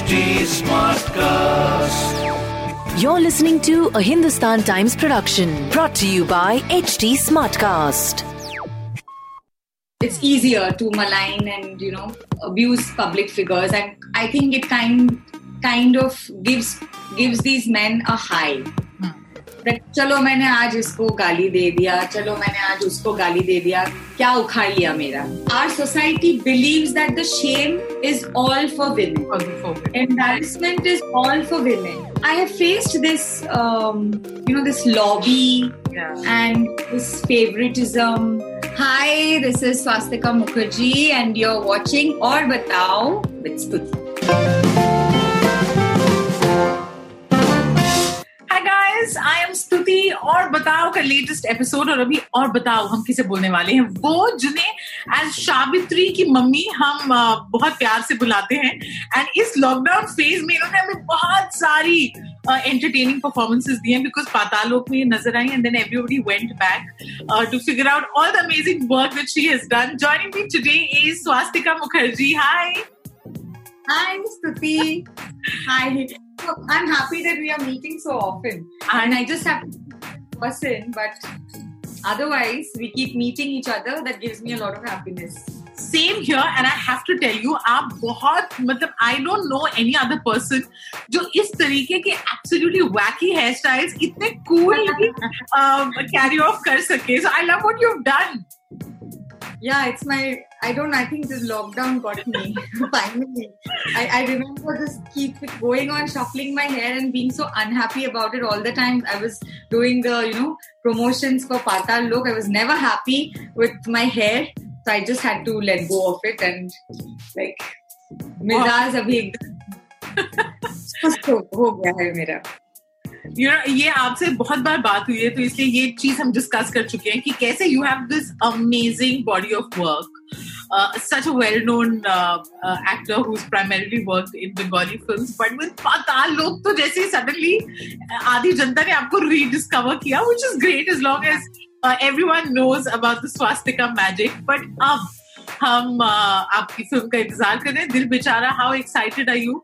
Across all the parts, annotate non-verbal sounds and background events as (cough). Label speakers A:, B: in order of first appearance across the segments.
A: HT Smartcast.
B: You're listening to a Hindustan Times production brought to you by HT Smartcast.
C: it's easier to malign and you know abuse public figures and i think it kind kind of gives gives these men a high that चलो मैंने आज इसको गाली दे दिया चलो मैंने आज उसको गाली दे दिया। क्या उखाड़ लिया मेरा our society believe that the shame is all for women embarrassment is all for women I have faced this you know this lobby and this favouritism hi this is Swastika Mukherjee and you are watching
D: और बताओ with स्तुति स्तुति और बताओ का latest episode और अभी और बताओ हम किसे बोलने वाले हैं। वो जिन्हें एज सावित्री की मम्मी हम बहुत प्यार से बुलाते हैं। एंड इस लॉकडाउन फ़ेज़ में इन्होंने हमें बहुत सारी एंटरटेनिंग परफॉर्मेंसेस दी हैं बिकॉज़ पातालोक में ये नज़र आई and then everybody went back to figure out all the amazing work that she has done joining me today is Swastika Mukherjee hi
C: Hi, Stuti. Hi. So, I'm happy that we are meeting so often. And I just have to person, but otherwise, we keep meeting each other. That gives me a lot of happiness.
D: Same here and I have to tell you आप बहुत मतलब I don't know any other person जो इस तरीके के absolutely वैकी hair styles इतने cool (laughs) carry off कर सके सो I love what you have done
C: Yeah, it's my. I don't. I think this lockdown got me (laughs) finally. I, I remember just keep going on shuffling my hair and being so unhappy about it all the time. I was doing the you know promotions for Paatal Lok. I was never happy with my hair, so I just had to let go of it and like. मिजाज अभी एकदम (laughs)
D: you know ये आपसे बहुत बार बात हुई है तो इसलिए ये चीज़ हम डिस्कस कर चुके हैं कि कैसे you have this amazing body of work such a well known actor who's primarily work in Bengali film but with Paatal Lok तो जैसे सडनली uh, आधी जनता ने आपको रीडिस्कवर किया which is great is long as everyone knows about the Swastika magic but अब हम uh, आपकी film का इंतज़ार करें Dil Bechara how excited are you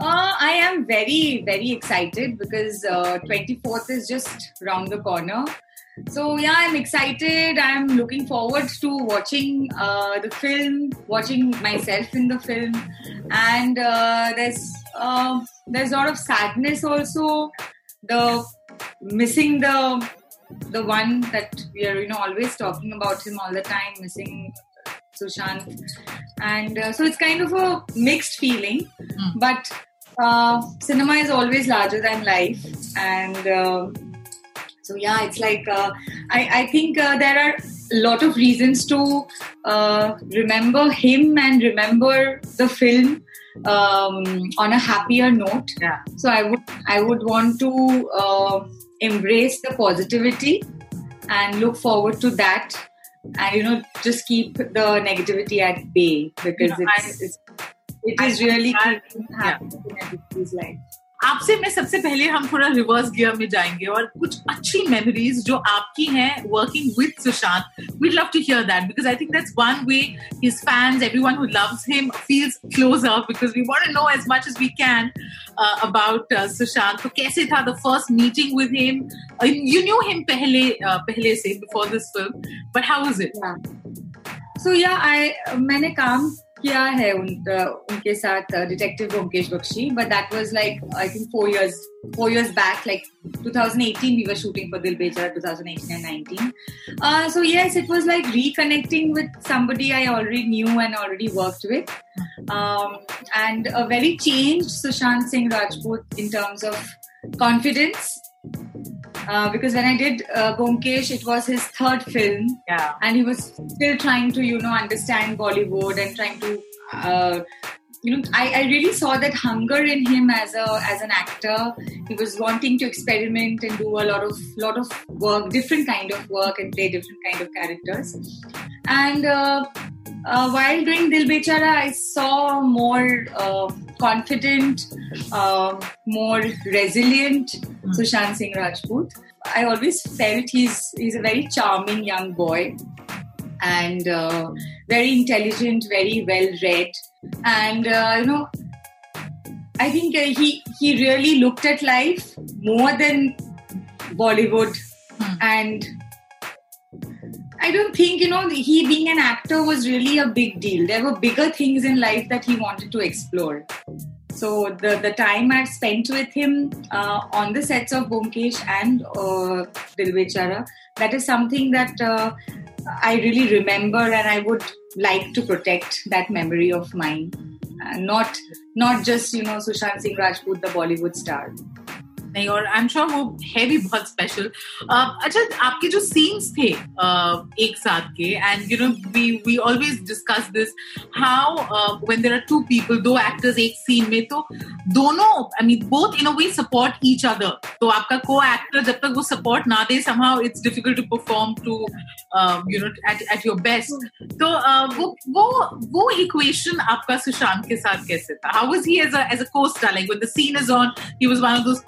C: Uh, I am very, very excited because uh, 24th is just round the corner. So, yeah, I'm excited. I'm looking forward to watching uh, the film, watching myself in the film. And uh, there's, uh, there's a lot of sadness also. The missing the the one that we are, you know, always talking about him all the time, missing Sushant. And uh, so it's kind of a mixed feeling. But uh, cinema is always larger than life. And uh, so, yeah, it's like, uh, I, I think uh, there are a lot of reasons to uh, remember him and remember the film um, on a happier note.
D: Yeah.
C: So I would I would want to uh, embrace the positivity and look forward to that, and you know just keep the negativity at bay because
D: You know,
C: it's,
D: I-
C: it's in everybody's life.
D: आपसे मैं सबसे पहले हम थोड़ा reverse gear में जाएँगे और कुछ अच्छी मेमोरीज जो आपकी हैं working with Sushant we love to hear that because I think that's one way his fans everyone who loves him feels closer because we want to know as much as we can about Sushant तो कैसे था the first meeting with him you knew him पहले uh, पहले से before this film but how was it
C: so yeah I मैंने काम किया है उन, uh, उनके साथ detective Byomkesh Bakshi but that was like I think four years four years back like 2018 we were shooting for Dil Bechara 2018 and 19 uh, so yes it was like reconnecting with somebody I already knew and already worked with um, and a very changed Sushant Singh Rajput in terms of confidence uh, because when I did uh, Byomkesh, it was his third film,
D: Yeah.
C: and he was still trying to, you know, understand Bollywood and trying to, uh, you know, I, I really saw that hunger in him as a as an actor. He was wanting to experiment and do a lot of lot of work, different kind of work, and play different kind of characters. And uh, uh, while doing Dil Bechara, I saw more uh, confident, uh, more resilient Sushant Singh Rajput. I always felt he's he's a very charming young boy and uh, very intelligent, very well read, and uh, you know I think uh, he he really looked at life more than Bollywood,
D: Hmm.
C: and I don't think you know he being an actor was really a big deal. There were bigger things in life that he wanted to explore. So the the time I've spent with him uh, on the sets of Byomkesh and uh, Dilbechara, that is something that uh, I really remember, and I would like to protect that memory of mine. Uh, not not just you know Sushant Singh Rajput, the Bollywood star.
D: नहीं और आई am sure वो है भी बहुत special अच्छा आपके जो scenes थे uh, एक साथ के and you know we we always discuss this how when there are two people दो एक्टर्स एक सीन में तो दोनों I mean both in a way support each other तो आपका को एक्टर जब तक वो सपोर्ट ना दे somehow it's difficult to perform to you know at at your best तो uh, वो वो वो इक्वेशन आपका सुशांत के साथ कैसे था? How was he as a as a co-star? Like when the scene is on he was one of those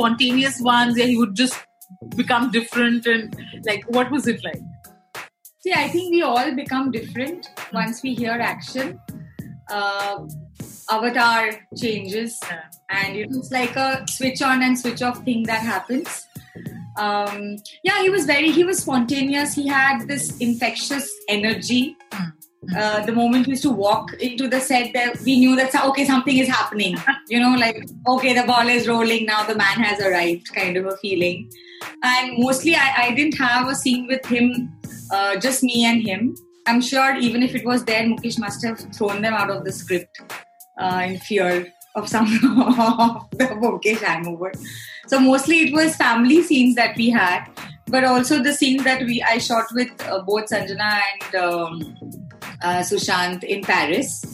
D: ones yeah he would just become different and like what was it like
C: See, I think we all become different once we hear action. Uh, avatar changes, and it's like a switch on and switch off thing that happens. Um, yeah, he was very, he was spontaneous. He had this infectious energy. Uh, the moment we used to walk into the set, that we knew that okay, something is happening. You know, like okay, the ball is rolling now. The man has arrived, kind of a feeling. And mostly, I, I didn't have a scene with him, uh, just me and him. I'm sure even if it was there, Mukesh must have thrown them out of the script uh, in fear of some (laughs) the Mukesh hangover. So mostly it was family scenes that we had, but also the scenes that we I shot with uh, both Sanjana and um, uh, Sushant in Paris,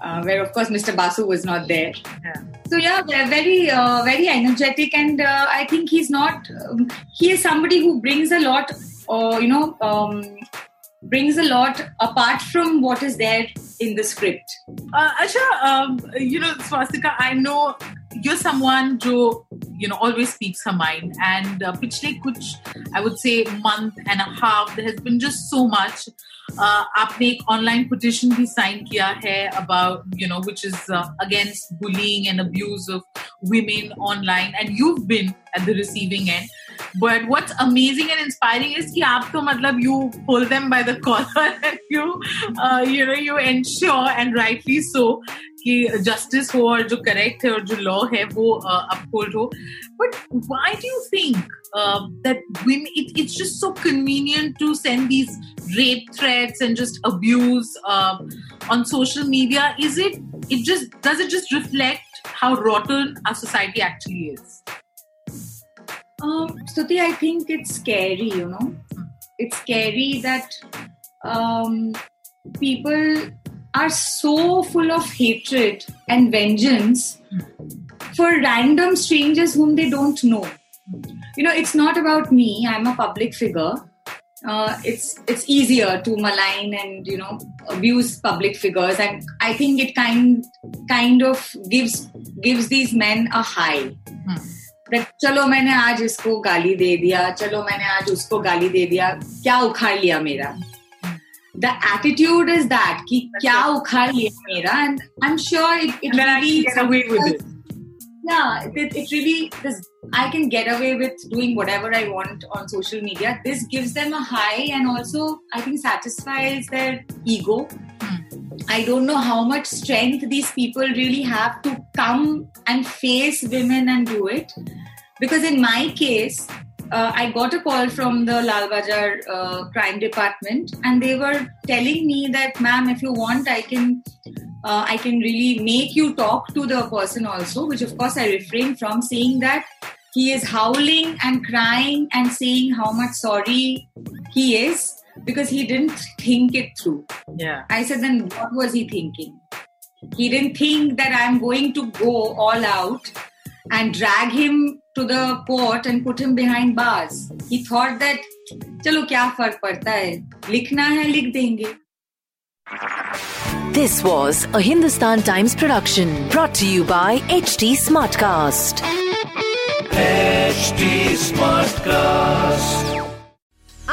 C: uh, where of course Mr. Basu was not there.
D: Yeah.
C: So yeah, very uh, very energetic, and uh, I think he's not. Um, he is somebody who brings a lot, uh, you know, um, brings a lot apart from what is there in the script.
D: uh, Asha, um, you know Swastika I know you're someone who you know always speaks her mind and uh, पिछले कुछ I would say month and a half there has been just so much uh, आपने एक online petition भी sign किया है about you know which is uh, against bullying and abuse of women online and you've been at the receiving end but what's amazing and inspiring is कि आप तो मतलब you pull them by the collar (laughs) and you uh, you know you ensure and rightly so कि justice हो और जो correct है और जो law है वो uh, uphold हो but why do you think uh, that women it, it's just so convenient to send these rape threats and just abuse uh, on social media is it it just does it just reflect how rotten our society actually is
C: Um, Stuti, I think it's scary, you know. It's scary that um, people are so full of hatred and vengeance for random strangers whom they don't know. You know, it's not about me. I'm a public figure. Uh, it's it's easier to malign and you know abuse public figures, and I think it kind kind of gives gives these men a high. that चलो मैंने आज इसको गाली दे दिया चलो मैंने आज उसको गाली दे दिया क्या उखाड़ लिया मेरा the attitude is that कि क्या उखाड़ लिया मेरा and I'm sure it, it
D: then I
C: really
D: can get away with it
C: yeah it, it really this I can get away with doing whatever I want on social media this gives them a high and also I think satisfies their ego I don't know how much strength these people really have to come and face women and do it. Because in my case, uh, I got a call from the Lal Bazar uh, crime department, and they were telling me that, "Ma'am, if you want, I can, uh, I can really make you talk to the person also." Which, of course, I refrain from saying that he is howling and crying and saying how much sorry he is because he didn't think it through.
D: yeah
C: I said, then what was he thinking? He didn't think that I'm going to go all out and drag him to the court and put him behind bars. He thought that, चलो क्या फर्क पड़ता है लिखना है लिख देंगे
B: This was a Hindustan Times production brought to you by HT Smartcast.
A: HT Smartcast.